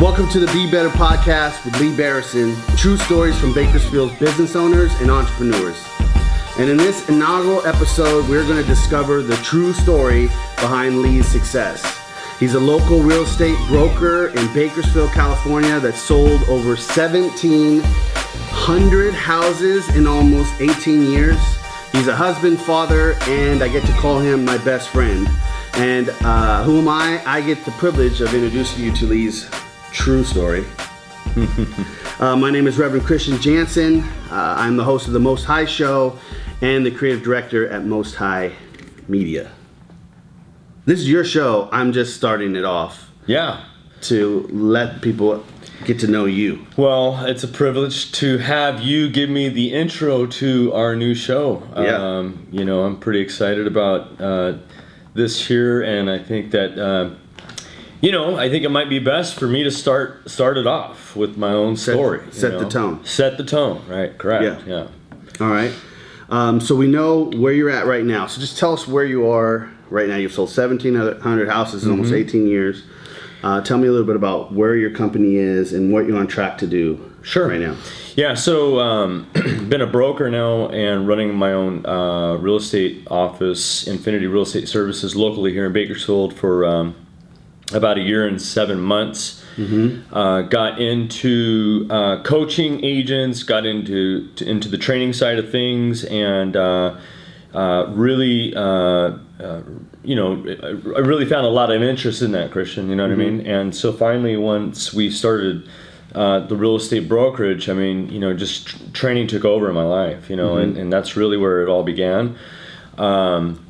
Welcome to the Be Better podcast with Lee Barrison, true stories from Bakersfield's business owners and entrepreneurs. And in this inaugural episode, we're going to discover the true story behind Lee's success. He's a local real estate broker in Bakersfield, California that sold over 1,700 houses in almost 18 years. He's a husband, father, and I get to call him my best friend. And uh, who am I? I get the privilege of introducing you to Lee's true story. uh, my name is Reverend Christian Jansen. Uh, I'm the host of the Most High Show and the creative director at Most High Media. This is your show. I'm just starting it off Yeah. to let people get to know you. Well, it's a privilege to have you give me the intro to our new show. Yeah. Um, you know, I'm pretty excited about uh, this here, and I think that. Uh, you know, I think it might be best for me to start start it off with my own story. you set the tone. Set the tone, right? Correct. Yeah. Yeah. All right. Um, so we know where you're at right now. So just tell us where you are right now. You've sold 1,700 houses in almost 18 years. Uh, tell me a little bit about where your company is and what you're on track to do Sure. right now. Yeah, so um, been a broker now and running my own uh, real estate office, Infinity Real Estate Services, locally here in Bakersfield for um, about a year and seven months. Uh, got into uh, coaching agents, got into to, into the training side of things, and uh, uh, really, uh, uh, you know, I I really found a lot of interest in that, Christian. You know what I mean? And so finally, once we started uh, the real estate brokerage, I mean, you know, just tr- training took over in my life, you know, and, and that's really where it all began. Um,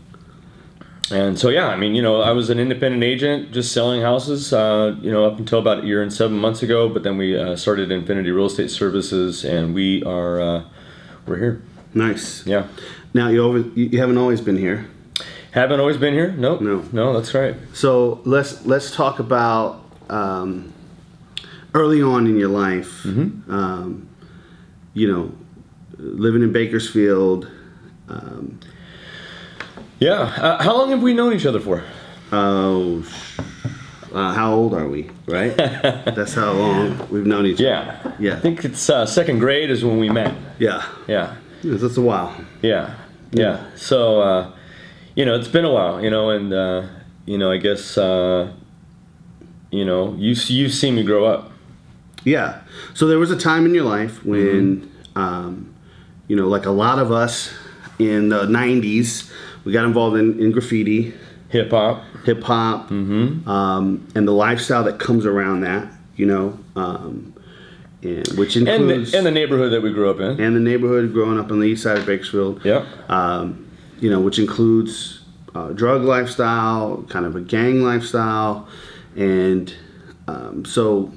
and so, yeah, I mean, you know, I was an independent agent just selling houses, uh, you know, up until about a year and seven months ago. But then we uh, started Infinity Real Estate Services, and we are uh, we're here. Nice. Yeah, Now you always, you haven't always been here. haven't always been here. Nope. No. no, that's right. So let's let's talk about um, early on in your life. Mm-hmm. Um, you know, living in Bakersfield. Um, Yeah. Uh, how long have we known each other for? oh, uh, how old are we? Right. That's how long we've known each other. Yeah. Yeah. I think it's uh, second grade is when we met. Yeah. Yeah. That's a while. Yeah, yeah. So, uh, you know, it's been a while, you know, and uh, you know, I guess uh, you know, you you've seen me grow up. Yeah. So there was a time in your life when, um, you know, like a lot of us in the '90s, we got involved in, in graffiti. Hip hop. hip hop, um, and the lifestyle that comes around that, you know, um, and, which And includes the, and the neighborhood that we grew up in. and the neighborhood growing up on the east side of Bakersfield, Yeah. um, you know, which includes uh, drug lifestyle, kind of a gang lifestyle, and um, so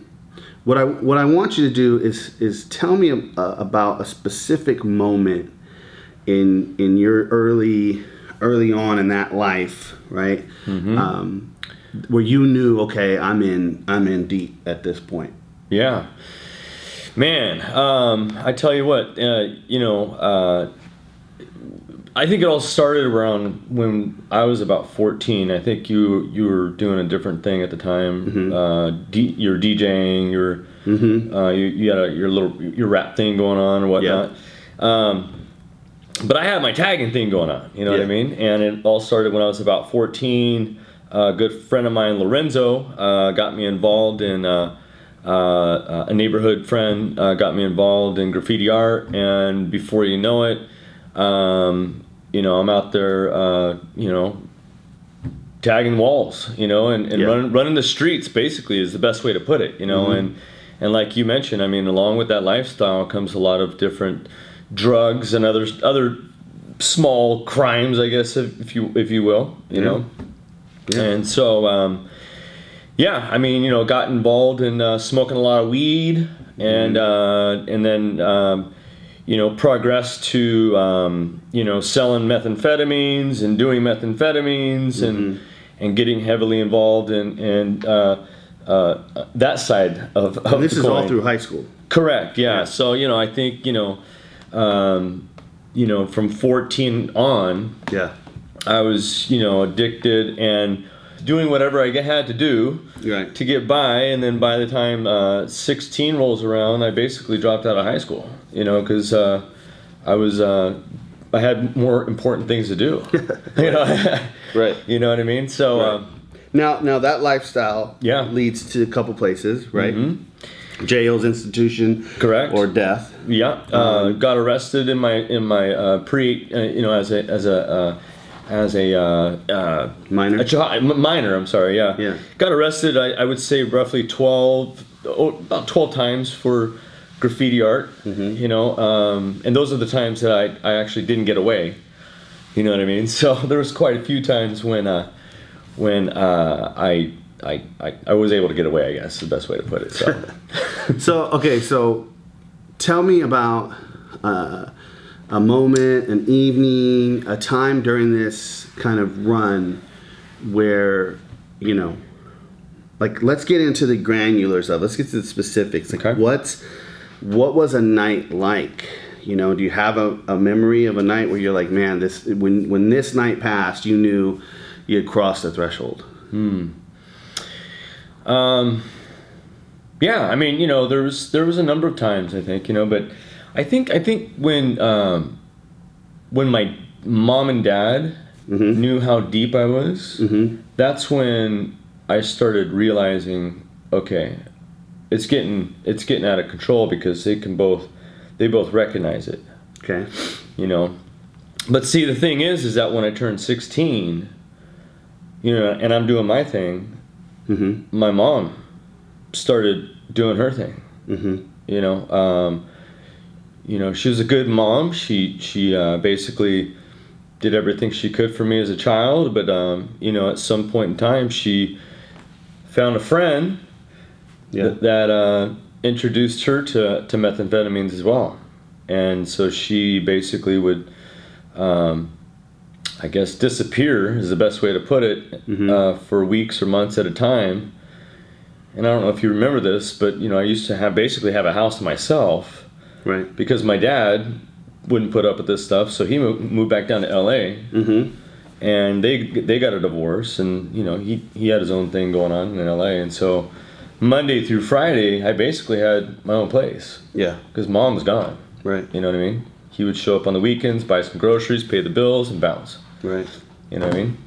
what I what I want you to do is is tell me uh, about a specific moment in in your early early on in that life, right? Um, where you knew, okay, I'm in I'm in deep at this point. Yeah. Man, um, I tell you what, uh, you know, uh, I think it all started around when I was about 14. I think you you were doing a different thing at the time. Uh, D, you're DJing. You were uh, you, you had a, your little your rap thing going on or whatnot. Um, but I had my tagging thing going on. You know what I mean? And it all started when I was about 14. A good friend of mine, Lorenzo, uh, got me involved in. Uh, uh, a neighborhood friend uh, got me involved in graffiti art, and before you know it, um, you know, I'm out there, uh, you know, tagging walls, you know, and, and Yeah. running running the streets. Basically, is the best way to put it, you know, and and like you mentioned, I mean, along with that lifestyle comes a lot of different drugs and other other small crimes, I guess, if, if you if you will, you know. Yeah. And so, um, yeah, I mean, you know, got involved in uh, smoking a lot of weed, and uh, and then um, you know progressed to um, you know selling methamphetamines and doing methamphetamines and and getting heavily involved in and uh, uh, that side of, of And this is all through high school. Correct. Yeah. Yeah. So you know, I think you know, um, you know, from 14 on, Yeah. I was, you know, addicted and doing whatever I had to do Right. to get by, and then by the time uh, 16 rolls around, I basically dropped out of high school. You know, because uh, I was uh, I had more important things to do. you know, Right. You know what I mean? So. Right. Uh, Now, now that lifestyle Yeah. Mm-hmm. leads to a couple places, right? Jails, institution, Correct. or death. Yeah, uh, got arrested in my in my uh, pre, uh, you know, as a as a uh, as a uh, uh, Minor? a minor. I'm sorry. Yeah. Yeah. Got arrested. I, I would say roughly twelve, oh, about twelve times for graffiti art. Mm-hmm. You know, um, and those are the times that I I actually didn't get away. You know what I mean? So there was quite a few times when uh, when uh, I. I, I, I was able to get away, I guess, is the best way to put it. So, So okay, so tell me about uh, a moment, an evening, a time during this kind of run where you know, like let's get into the granulars of. Let's get to the specifics. Like Okay. what's what was a night like? You know, do you have a, a memory of a night where you're like, man, this when when this night passed, you knew you had crossed the threshold. Um, yeah, I mean, you know, there was there was a number of times I think, you know, but I think I think when um, when my mom and dad knew how deep I was, that's when I started realizing, okay, it's getting it's getting out of control because they can both they both recognize it, Okay. you know. But see, the thing is, is that when I turned sixteen, you know, and I'm doing my thing, Mm-hmm. my mom started doing her thing. Mm-hmm. You know, um, you know, she was a good mom. She she uh, basically did everything she could for me as a child. But um, you know, at some point in time, she found a friend Yeah. that, that uh, introduced her to to methamphetamines as well. And so she basically would. Um, I guess disappear is the best way to put it uh, for weeks or months at a time. And I don't know if you remember this, but you know I used to have basically have a house to myself Right. because my dad wouldn't put up with this stuff, so he mo- moved back down to L.A. Mm-hmm. and they they got a divorce, and you know he he had his own thing going on in L.A. and so Monday through Friday I basically had my own place Yeah. because mom's gone. Right. You know what I mean? He would show up on the weekends, buy some groceries, pay the bills, and bounce. Right. You know what I mean?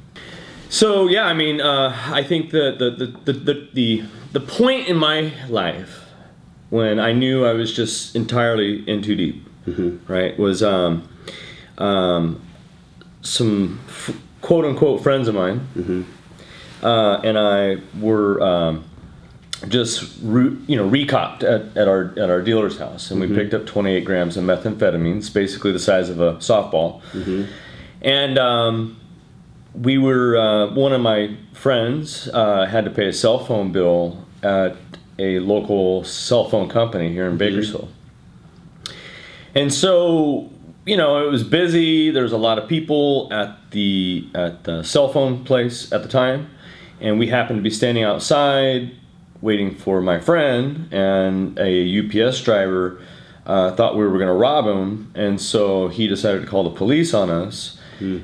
So yeah, I mean, uh, I think the the, the, the the the the point in my life when I knew I was just entirely in too deep, right, was um, um, some f- quote unquote friends of mine, uh, and I were um, just re- you know recopped at, at our at our dealer's house, and we picked up 28 grams of methamphetamines, basically the size of a softball, and um, we were uh, one of my friends uh, had to pay a cell phone bill at a local cell phone company here in Bakersfield, and so you know it was busy. There was a lot of people at the at the cell phone place at the time, and we happened to be standing outside waiting for my friend, and a UPS driver uh, thought we were going to rob him, and so he decided to call the police on us.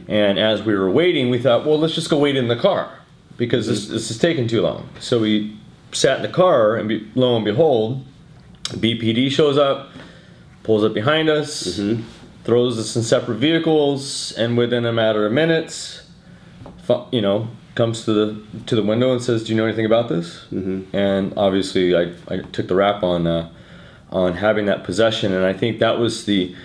And as we were waiting, we thought, well, let's just go wait in the car because this, this is taking too long. So we sat in the car, and be, lo and behold, BPD shows up, pulls up behind us, throws us in separate vehicles, and within a matter of minutes, you know, comes to the to the window and says, "Do you know anything about this?" Mm-hmm. And obviously, I, I took the rap on uh, on having that possession, and I think that was the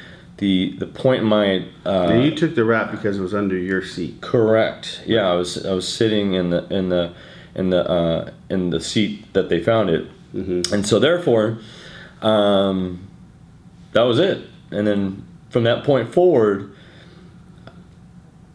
the the point in my uh, And you took the rap because it was under your seat. Correct. Yeah, I was I was sitting in the in the in the uh, in the seat that they found it, and so therefore, um, that was it. And then from that point forward,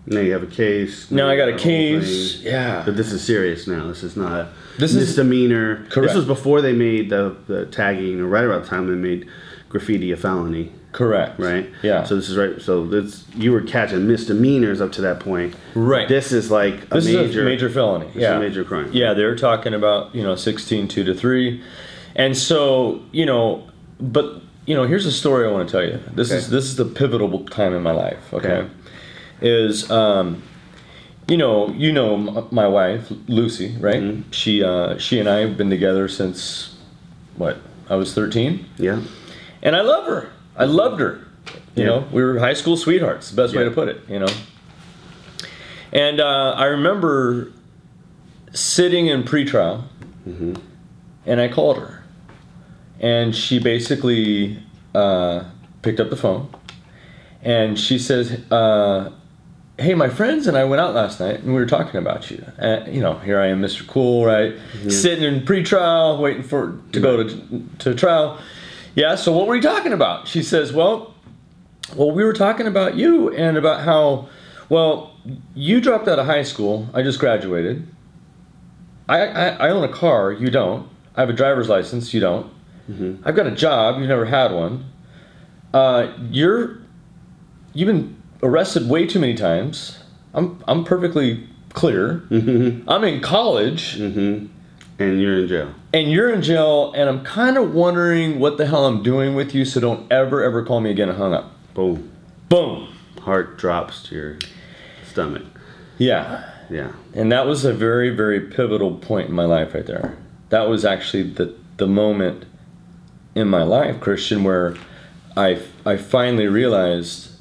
Now you have a case. now I got a case. thing. Yeah. But this is serious now. This is not a This is- misdemeanor. Correct. This was before they made the, the tagging, or right around the time they made graffiti a felony, Correct. right? Yeah. So this is right. So this you were catching misdemeanors up to that point. Right. This is like a This major a major felony. yeah, a major crime. Yeah, they're talking about you know 16 2 to 3, and so you know, but you know, here's a story I want to tell you. This is this is the pivotal time in my life. Okay, Okay. is um, you know, you know my wife Lucy, right? Mm-hmm. She uh, she and I have been together since what I was thirteen, Yeah. and I love her. I loved her. You Yeah. know, we were high school sweethearts. The best way to put it. You know. And uh, I remember sitting in pretrial, Mm-hmm. and I called her, and she basically uh, picked up the phone, and she says, uh, "Hey, my friends and I went out last night, and we were talking about you. And, you know, here I am, Mr. Cool, right, sitting in pretrial, waiting for to go to to trial. Yeah. So what were you talking about? She says, "Well, well, we were talking about you and about how, well, you dropped out of high school. I just graduated. I, I, I own a car. You don't. I have a driver's license. You don't. I've got a job. You've never had one. Uh, you're, you've been arrested way too many times. I'm, I'm perfectly clear. I'm in college Mm-hmm. And you're in jail. and you're in jail and I'm kind of wondering what the hell I'm doing with you so don't ever ever call me again and hung up. Boom. Boom. Heart drops to your stomach. Yeah. Yeah. And that was a very, very pivotal point in my life right there. That was actually the, the moment in my life, Christian, where I, I finally realized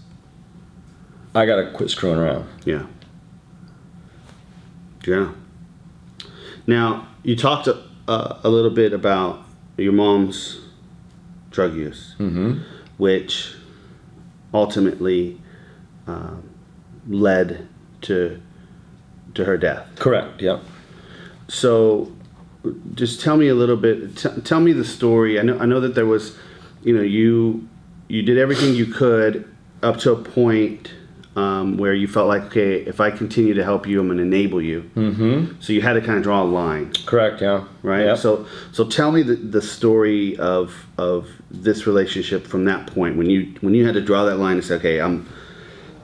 I got to quit screwing around. Yeah. Yeah. Now, you talked a, uh, a little bit about your mom's drug use, Mm-hmm. which ultimately um, led to to her death. Correct. Yep. So, just tell me a little bit. T- tell me the story. I know. I know that there was, you know, you you did everything you could up to a point um, where you felt like, okay, if I continue to help you, I'm going to enable you. Mm-hmm. So you had to kind of draw a line, Correct. Yeah. right? Yep. So, so tell me the, the story of of this relationship from that point when you when you had to draw that line and say, okay, I'm.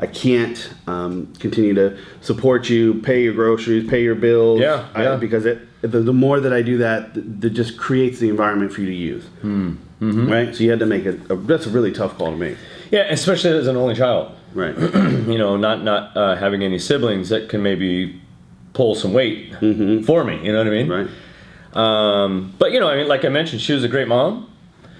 I can't um, continue to support you, pay your groceries, pay your bills. Yeah, I- yeah. because it, the, the more that I do that, th- that just creates the environment for you to use. Hmm. Right. So you had to make it. A, that's a really tough call to make. yeah. Especially as an only child. Right. you know, not not uh, having any siblings that can maybe pull some weight for me. You know what I mean? right. Um, but you know, I mean, like I mentioned, she was a great mom.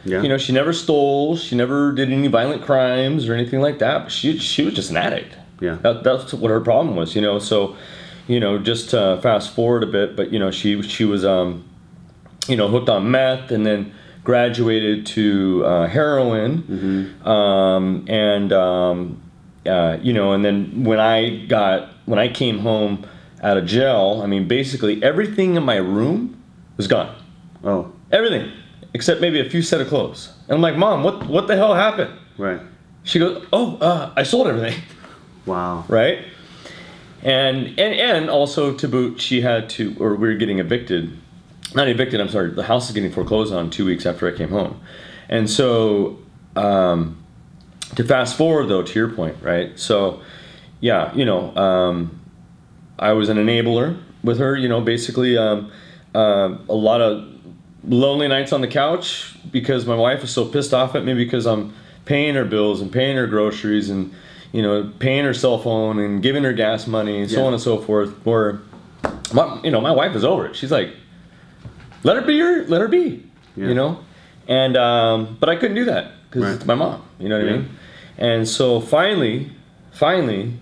Yeah. You know, she never stole. She never did any violent crimes or anything like that. But she she was just an addict. Yeah. That, that's what her problem was. You know, so you know, just to fast forward a bit, but you know, she she was um, you know, hooked on meth and then graduated to uh, heroin, um, and um, uh, you know, and then when I got when I came home out of jail, I mean, basically everything in my room was gone. Oh. Everything except maybe a few set of clothes. And I'm like, Mom, what what the hell happened? Right. She goes, Oh, uh, I sold everything, Wow. right? And and and also to boot, she had to, or we were getting evicted. Not evicted. I'm sorry. The house is getting foreclosed on two weeks after I came home, and so um, to fast forward though to your point, right? So yeah, you know, um, I was an enabler with her. You know, basically um, uh, a lot of lonely nights on the couch because my wife is so pissed off at me because I'm paying her bills and paying her groceries and you know paying her cell phone and giving her gas money and so on and so forth. Or my, you know, my wife is over it. She's like, let her be her, let her be, Yeah. you know. And um, but I couldn't do that because Right. it's my mom. You know what Yeah. I mean? And so finally, finally,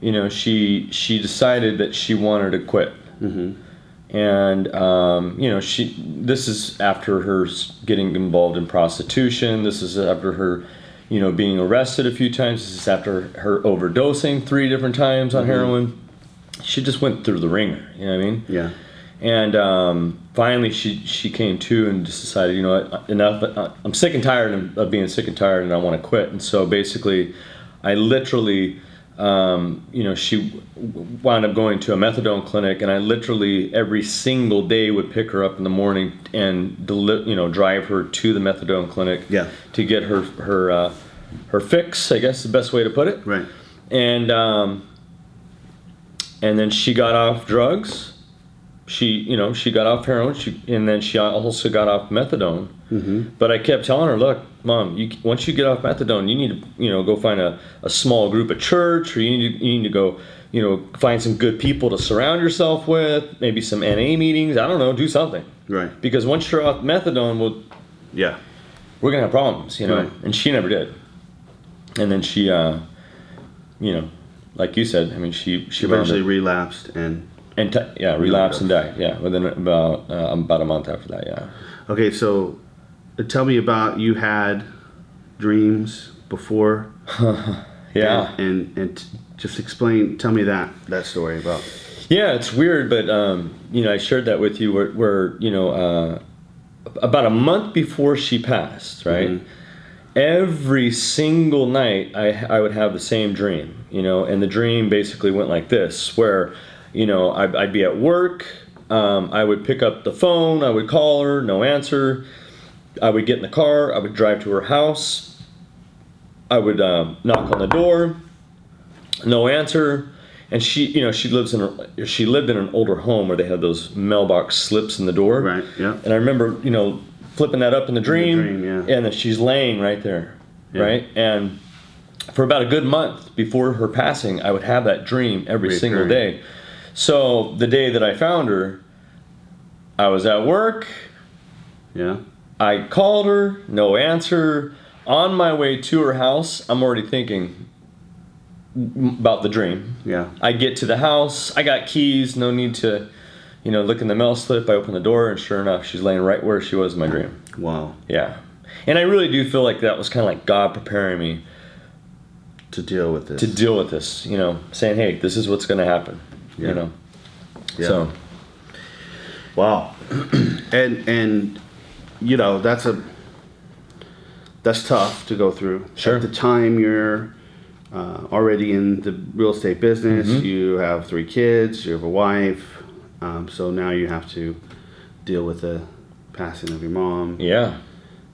you know, she she decided that she wanted to quit. Mm-hmm. And um, you know, she this is after her getting involved in prostitution. This is after her, you know, being arrested a few times. This is after her overdosing three different times on heroin. She just went through the wringer. You know what I mean? Yeah. And um, finally, she she came to and just decided, you know what, enough. uh, I'm sick and tired of, of being sick and tired, and I want to quit. And so basically, I literally, um, you know, she wound up going to a methadone clinic, and I literally every single day would pick her up in the morning and deli- you know drive her to the methadone clinic Yeah. to get her her uh, her fix. I guess is the best way to put it Right. and um, and then she got off drugs. She, you know, she got off heroin. She and then she also got off methadone. Mm-hmm. But I kept telling her, look, mom, you once you get off methadone, you need to, you know, go find a, a small group at church, or you need to, you need to go you know, find some good people to surround yourself with, maybe some NA meetings. I don't know, do something. Right. Because once you're off methadone, well, Yeah. we're gonna have problems, you know. Right. And she never did. And then she, uh, you know, like you said, I mean, she she Eventually relapsed and and t- yeah, relapsed and died. Yeah, within about uh, about a month after that. Yeah. okay. So, uh, tell me about you had dreams before. Yeah. And and, and t- just explain. Tell me that that story about. Yeah, it's weird, but um, you know, I shared that with you. Where, where you know, uh, about a month before she passed, right? Mhm. Every single night, I I would have the same dream, you know, and the dream basically went like this: where, you know, I'd, I'd be at work, um, I would pick up the phone, I would call her, no answer. I would get in the car, I would drive to her house, I would um, knock on the door, no answer and she you know she lives in a, she lived in an older home where they had those mailbox slips in the door Right. Yeah. and i remember you know flipping that up in the dream, The dream, yeah. and then she's laying right there Yeah. right and for about a good month before her passing i would have that dream every single day so the day that i found her i was at work Yeah. I called her, no answer. On my way to her house, I'm already thinking about the dream. Yeah. I get to the house, I got keys, no need to, you know, look in the mail slip. I open the door, and sure enough, she's laying right where she was in my dream. Wow. Yeah. And I really do feel like that was kind of like God preparing me To deal with this. to deal with this, you know, saying, hey, this is what's going to happen, Yeah. you know. Yeah. So, Wow. and and you know that's a that's tough to go through. Sure. At the time you're uh, already in the real estate business. Mm-hmm. You have three kids. You have a wife. Um, so now you have to deal with the passing of your mom yeah,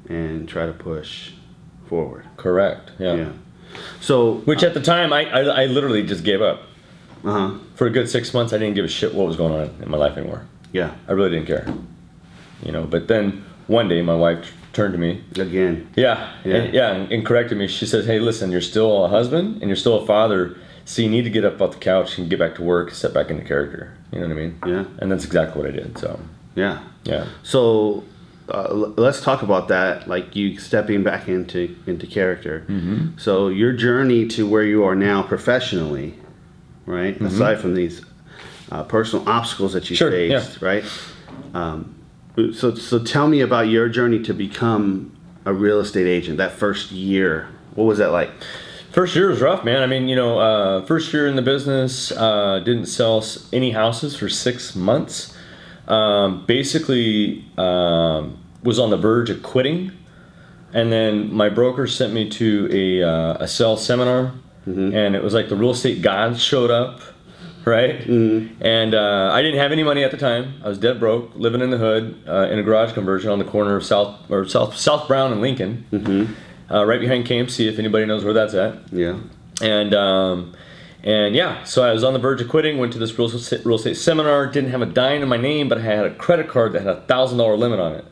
and try to push forward. correct. Yeah. Yeah. So Which at the time, I, I, I literally just gave up. Uh huh. For a good six months, I didn't give a shit what was going on in my life anymore. Yeah. I really didn't care. You know, but then one day my wife turned to me. Again. Yeah, Yeah. And, yeah, and, and corrected me. She says, "Hey, listen, you're still a husband and you're still a father, so you need to get up off the couch and get back to work, step back into character." You know what I mean? Yeah. And that's exactly what I did. So, Yeah. yeah. So uh, l- let's talk about that, like you stepping back into into character. Mm-hmm. So your journey to where you are now professionally, right? Mm-hmm. Aside from these uh, personal obstacles that you Sure, faced, right? Um, so so tell me about your journey to become a real estate agent. That first year, what was that like? First year was rough, man. I mean, you know, uh, first year in the business, uh, didn't sell any houses for six months. Um, basically, um, was on the verge of quitting, and then my broker sent me to a uh, a sales seminar, and it was like the real estate gods showed up, right? And uh, I didn't have any money at the time. I was dead broke, living in the hood uh, in a garage conversion on the corner of South or South South Brown and Lincoln, uh, right behind KMC. If anybody knows where that's at Yeah. and um, and yeah, so I was on the verge of quitting. Went to this real estate, real estate seminar. Didn't have a dime in my name, but I had a credit card that had a thousand dollar limit on it.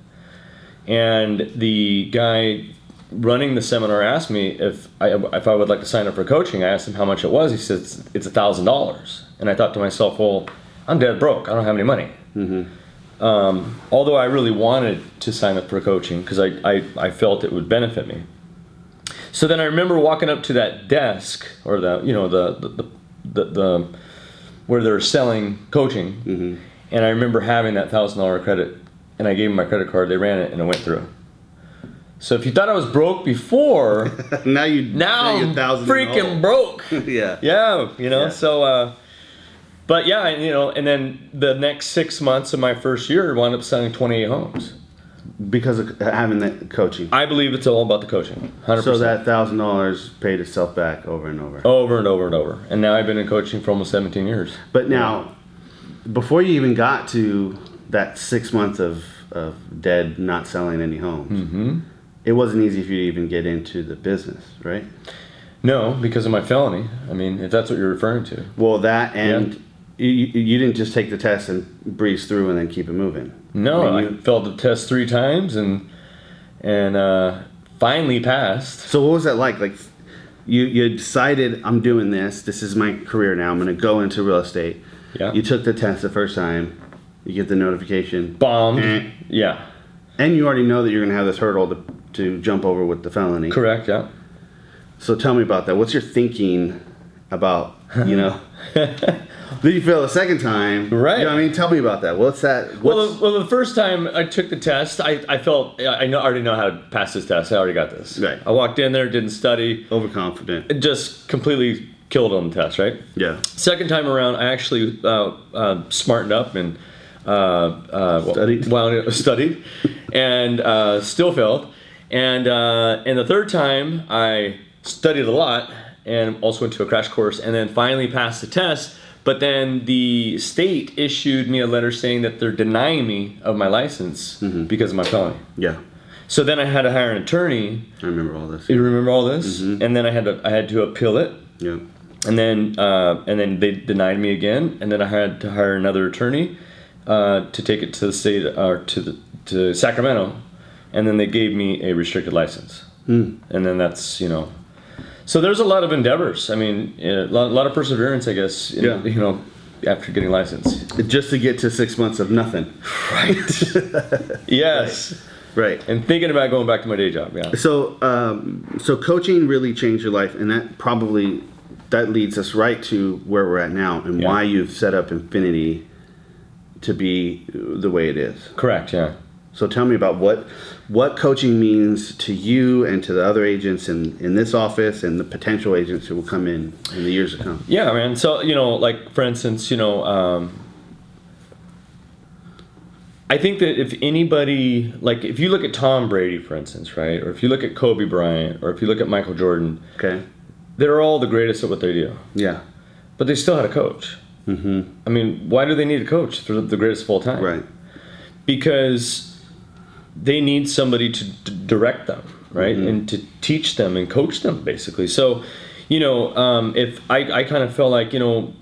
And the guy running the seminar asked me if I if I would like to sign up for coaching. I asked him how much it was. He said it's, it's a thousand dollars. And I thought to myself, well, I'm dead broke. I don't have any money. Um, although I really wanted to sign up for coaching because I, I, I felt it would benefit me. So then I remember walking up to that desk or the you know the the, the, the, the where they're selling coaching, and I remember having that thousand dollar credit, and I gave him my credit card. They ran it, and it went through. So if you thought I was broke before, now you now you're I'm thousand freaking broke. yeah. Yeah, you know. Yeah. So, uh, but yeah, and, you know, and then the next six months of my first year, I wound up selling 28 homes. Because of having that coaching. I believe it's all about the coaching, 100%. So that thousand dollars paid itself back over and over. over and over and over. And now I've been in coaching for almost 17 years. But now, before you even got to that six months of, of dead, not selling any homes, Mm-hmm. It wasn't easy for you to even get into the business, right? No, because of my felony. I mean, if that's what you're referring to. Well, that and you, you you didn't just take the test and breeze through and then keep it moving. No, I I, mean, you- failed the test three times and and uh, finally passed. So what was that like? Like, you you decided I'm doing this. This is my career now. I'm going to go into real estate. Yeah. You took the test the first time. You get the notification. Bombed. Eh. Yeah. And you already know that you're going to have this hurdle to, to jump over with the felony. Correct. Yeah. So tell me about that. What's your thinking about, you know? Did you fail the second time? Right. You know what I mean? Tell me about that. What's that? Well, the, well, the first time I took the test, I, I felt I know I already know how to pass this test. I already got this. Right. I walked in there, didn't study, overconfident. just completely killed on the test. Right. Yeah. Second time around, I actually uh, uh, smartened up and uh, uh, well, Studied. wound- studied, and uh, still failed. And uh, and the third time, I studied a lot and also went to a crash course, and then finally passed the test. But then the state issued me a letter saying that they're denying me of my license because of my felony. Yeah. So then I had to hire an attorney. I remember all this. You remember all this? And then I had to I had to appeal it Yeah. and then uh, and then they denied me again, and then I had to hire another attorney uh, to take it to the state or to the to Sacramento, and then they gave me a restricted license, Hmm. and then that's you know, so there's a lot of endeavors. I mean, a lot, a lot of perseverance, I guess. in- Yeah. You know, after getting licensed. Just to get to six months of nothing. Right. yes. Right. And thinking about going back to my day job. Yeah. So, um, so coaching really changed your life, and that probably that leads us right to where we're at now, and Yeah. why you've set up Infinity to be the way it is. Correct. Yeah. So, tell me about what what coaching means to you and to the other agents in in this office and the potential agents who will come in in the years to come. Yeah, man. So you know, like for instance, you know, um, I think that if anybody, like if you look at Tom Brady, for instance, right, or if you look at Kobe Bryant, or if you look at Michael Jordan, Okay. they're all the greatest at what they do, Yeah. but they still had a coach. Mm-hmm. I mean, why do they need a coach? They're the greatest of all time, Right. Because they need somebody to d- direct them, right, Mm-hmm. and to teach them and coach them, basically. So, you know, um, if I, I kind of feel like, you know,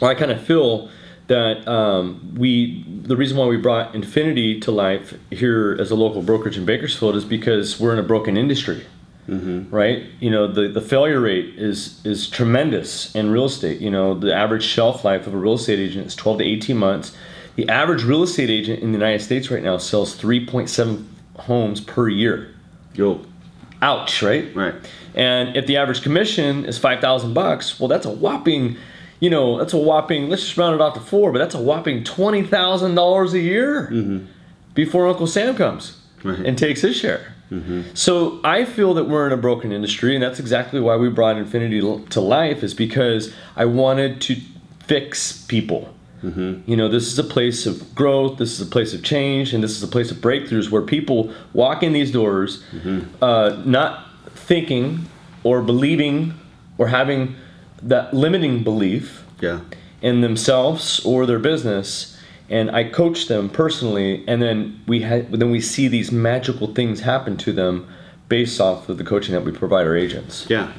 well, I kind of feel that um, we, the reason why we brought Infinity to life here as a local brokerage in Bakersfield is because we're in a broken industry, right? You know, the, the failure rate is is tremendous in real estate. You know, the average shelf life of a real estate agent is 12 to 18 months. The average real estate agent in the United States right now sells 3.7 homes per year. Yo. Ouch, right? Right. And if the average commission is five thousand bucks, well, that's a whopping, you know, that's a whopping. Let's just round it off to four, but that's a whopping twenty thousand dollars a year mm-hmm. before Uncle Sam comes Right. and takes his share. Mm-hmm. So I feel that we're in a broken industry, and that's exactly why we brought Infinity to life. Is because I wanted to fix people. You know, this is a place of growth. This is a place of change, and this is a place of breakthroughs where people walk in these doors, uh, not thinking or believing or having that limiting belief Yeah. in themselves or their business and I coach them personally and then we ha- then we see these magical things happen to them based off of the coaching that we provide our agents. Yeah.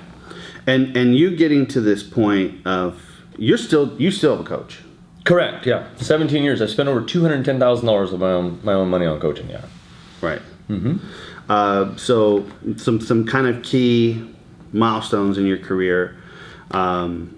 And and you getting to this point of you're still you still have a coach. Correct, yeah. 17 years. I spent over $210,000 of my own my own money on coaching, yeah. Right. Mm-hmm. Uh, so some some kind of key milestones in your career um,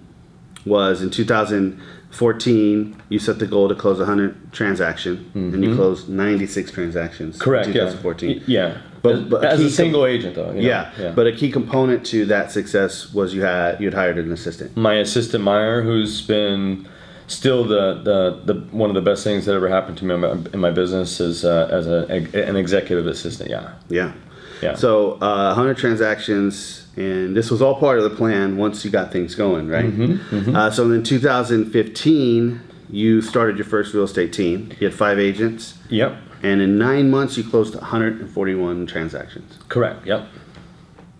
was in 2014 you set the goal to close 100 transactions and you closed 96 transactions. in Correct, 2014. yeah. Y- Yeah. But- as, but as he- a single agent though, you know? Yeah, but a key component to that success was you had you had hired an assistant. my assistant Meyer, who's been still the, the, the one of the best things that ever happened to me in my, in my business is uh, as a, an executive assistant. Yeah, Yeah. yeah. So uh, 100 transactions, and this was all part of the plan once you got things going, right? Mm-hmm, Uh, so in 2015, you started your first real estate team. You had five agents, yep, and in nine months, you closed 141 transactions. correct. Yep.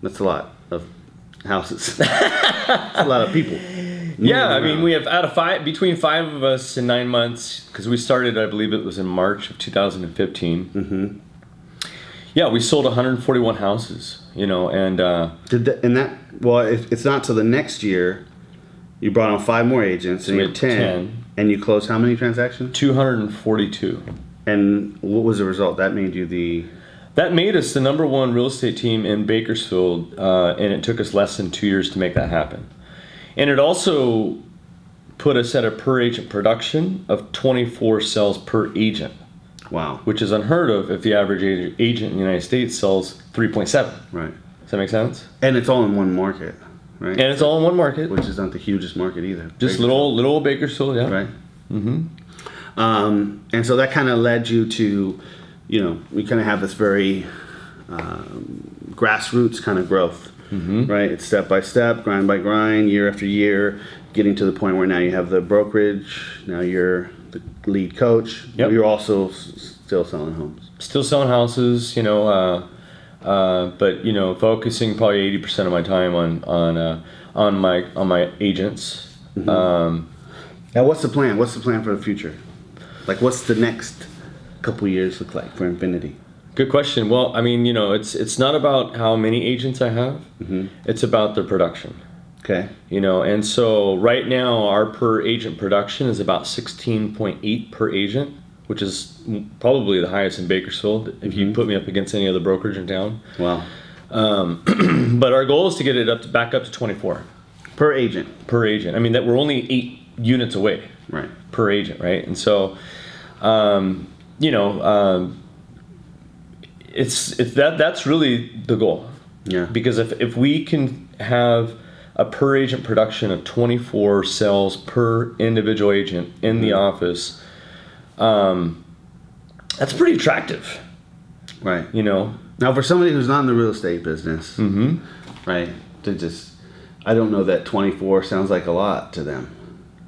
That's a lot of houses. That's a lot of people. Yeah, I mean, we have out of five between five of us in nine months because we started, I believe it was in March of 2015. Mm-hmm. Yeah, we sold 141 houses. You know, and uh, Did that, and that well, it, it's not till the next year. You brought on five more agents, and you had had 10, 10. and you closed how many transactions? 242. And what was the result? That made you the that made us the number one real estate team in Bakersfield, uh, and it took us less than two years to make that happen. And it also put us at a per agent production of 24 sales per agent, Wow. which is unheard of if the average agent in the United States sells 3.7. Right. Does that make sense? And it's all in one market, right? And it's all in one market, Which is not the hugest market either. just little little old Bakersfield, yeah. Right. Mm-hmm. Um, and so that kind of led you to, you know, we kind of have this very um, grassroots kind of growth, Mm-hmm. right? It's step by step, grind by grind, year after year, getting to the point where now you have the brokerage, now you're the lead coach, Yep. you're also s- still selling homes. Still selling houses, you know, uh, uh, but you know, focusing probably 80% of my time on on uh, on my on my agents. Um, Now, what's the plan? What's the plan for the future? Like, what's the next couple years look like for Infinity? Good question. Well, I mean, you know, it's it's not about how many agents I have. It's about the production. Okay. You know, and so right now our per agent production is about 16.8 per agent, which is probably the highest in Bakersfield if you put me up against any other brokerage in town. Wow. But our goal is to get it up to back up to 24 Per agent. per agent. I mean that we're only 8 units away Right. per agent, right? And so um, you know, um, it's it's that that's really the goal. Yeah. Because if, if we can have a per agent production of 24 sales per individual agent in the office, um, that's pretty attractive, Right. you know? Now, for somebody who's not in the real estate business, right, to just, I don't know that 24 sounds like a lot to them,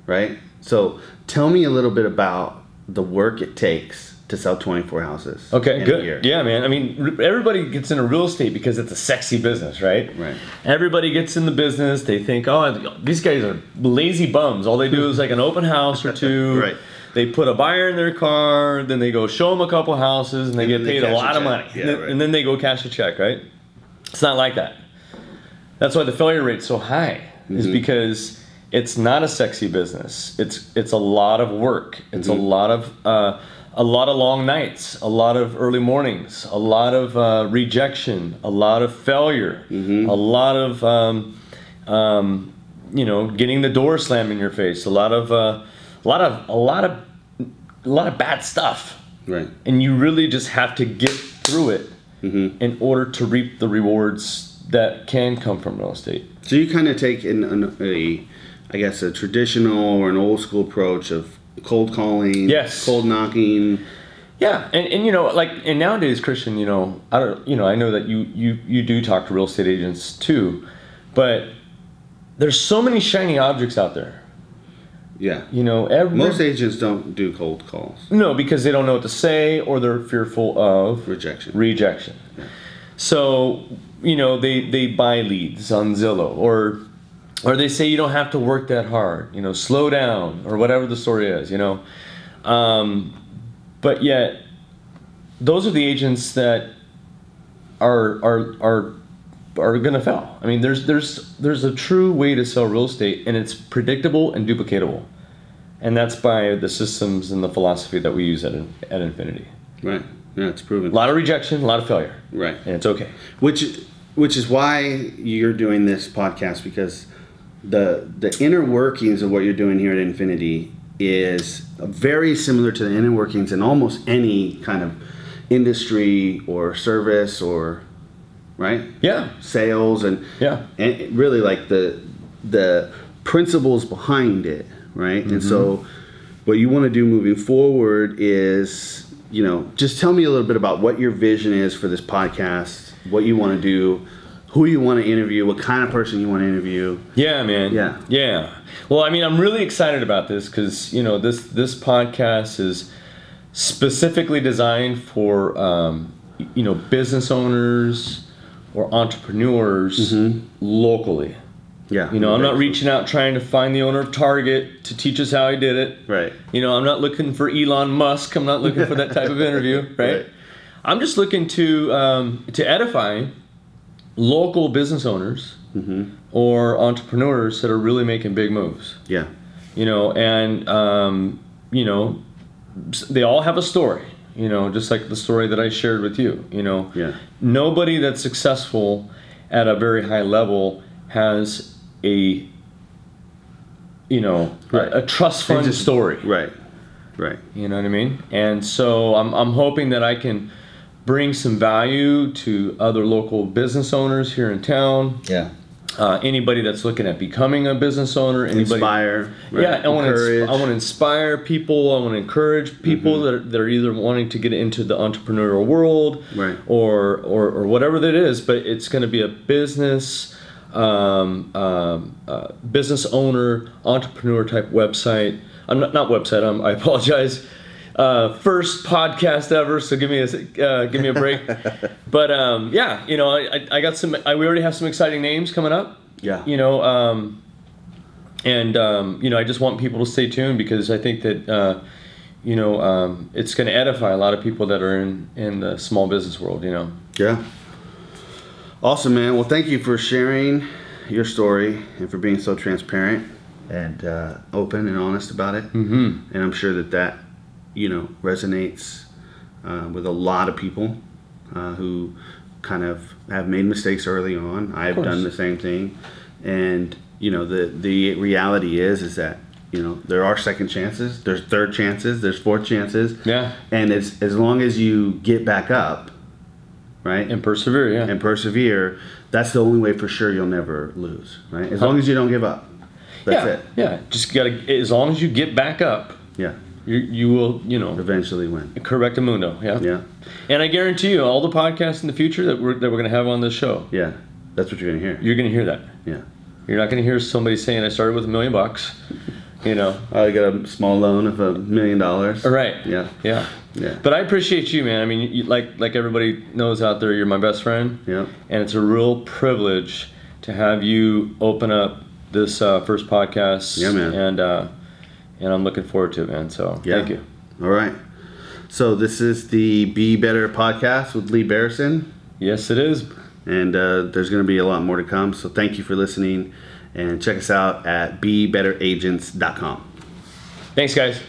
right? So tell me a little bit about the work it takes to sell 24 houses. Okay, good. Yeah, man. I mean, everybody gets into real estate because it's a sexy business, right? Right. Everybody gets in the business. They think, oh, these guys are lazy bums. All they do is like an open house or two. Right. They put a buyer in their car, then they go show them a couple houses, and they And get then they paid a cash a lot of money. Yeah, and, then, right. and then they go cash a check, right? It's not like that. That's why the failure rate's so high, is Mm-hmm. because it's not a sexy business. It's it's a lot of work. It's Mm-hmm. a lot of uh, a lot of long nights, a lot of early mornings, a lot of uh, rejection, a lot of failure, Mm-hmm. a lot of um, um, you know getting the door slammed in your face, a lot of uh, a lot of a lot of a lot of bad stuff, Right. and you really just have to get through it Mm-hmm. in order to reap the rewards that can come from real estate. So you kind of take in an, a, I guess, a traditional or an old school approach of cold calling, Yes. cold knocking. Yeah, and, and you know, like, and nowadays, Christian, you know, I don't, you know, I know that you you you do talk to real estate agents too, but there's so many shiny objects out there. Yeah. You know, every Most agents don't do cold calls. no because they don't know what to say or they're fearful of Rejection. rejection. So you know, they they buy leads on Zillow or or they say you don't have to work that hard. You know, slow down or whatever the story is. You know, um, but yet those are the agents that are are are are going to fail. I mean, there's there's there's a true way to sell real estate, and it's predictable and duplicatable, and that's by the systems and the philosophy that we use at at Infinity. Right. Yeah, it's proven. A lot of rejection, a lot of failure, Right. and it's okay. Which, which is why you're doing this podcast because the the inner workings of what you're doing here at Infinity is very similar to the inner workings in almost any kind of industry or service or right? Yeah, sales and yeah, and really like the the principles behind it right? And so mm-hmm. what you want to do moving forward is you know just tell me a little bit about what your vision is for this podcast what you want to do who you want to interview what kind of person you want to interview yeah, man. Yeah. yeah. Well, I mean, I'm really excited about this because you know this this podcast is specifically designed for um, you know business owners or entrepreneurs locally. yeah You know, I'm not reaching out trying to find the owner of Target to teach us how he did it. right You know, I'm not looking for Elon Musk. I'm not looking for that type of interview, right? Right. I'm just looking to um, to edify local business owners or entrepreneurs that are really making big moves. yeah You know, and um, you know, they all have a story, You know, just like the story that I shared with you. You know, Yeah. nobody that's successful at a very high level has a you know Right. a, a trust fund just- story. Right. Right. You know what I mean? And so I'm, I'm hoping that I can bring some value to other local business owners here in town. Yeah. Uh, anybody that's looking at becoming a business owner, anybody, Inspire. right, yeah, I want to. I want to inspire people. I want to encourage people that, are, that are either wanting to get into the entrepreneurial world, Right. or or, or whatever that is. But it's going to be a business, um, um, uh, business owner, entrepreneur type website. I'm not not website. I'm, I apologize. Uh, first podcast ever, so give me a uh, give me a break. but um, yeah, you know, I, I- got some. I, we already have some exciting names coming up. Yeah. You know, um, and um, you know, I just want people to stay tuned because I think that uh, you know um, it's going to edify a lot of people that are in in the small business world. You know. Yeah. Awesome, man. Well, thank you for sharing your story and for being so transparent and uh, open and honest about it. Mm-hmm. And I'm sure that that, you know, resonates uh, with a lot of people uh, who kind of have made mistakes early on. I have done the same thing, and you know, the the reality is is that you know there are second chances, there's third chances, there's fourth chances, Yeah. and it's as long as you get back up, right, And persevere. Yeah. and persevere, that's the only way for sure you'll never lose, right? As long as you don't give up. That's yeah. it. Yeah. Just gotta. As long as you get back up, Yeah. You you will. You know. Eventually win. Correct mundo. Yeah. Yeah. And I guarantee you, all the podcasts in the future that we're that we're going to have on this show, Yeah. That's what you're gonna hear. you're going to hear that. Yeah. You're not going to hear somebody saying, "I started with a million bucks." You know. I got a small loan of a million dollars. All right. Yeah. Yeah. Yeah. But I appreciate you, man. I mean, you, like like everybody knows out there, you're my best friend, Yeah. and it's a real privilege to have you open up this uh, first podcast. Yeah, man. And uh, and I'm looking forward to it, man. So Yeah. thank you. All right. So this is the Be Better podcast with Lee Barrison, Yes, it is. and uh, there's going to be a lot more to come. So thank you for listening, and check us out at BeBetterAgents.com. Thanks, guys.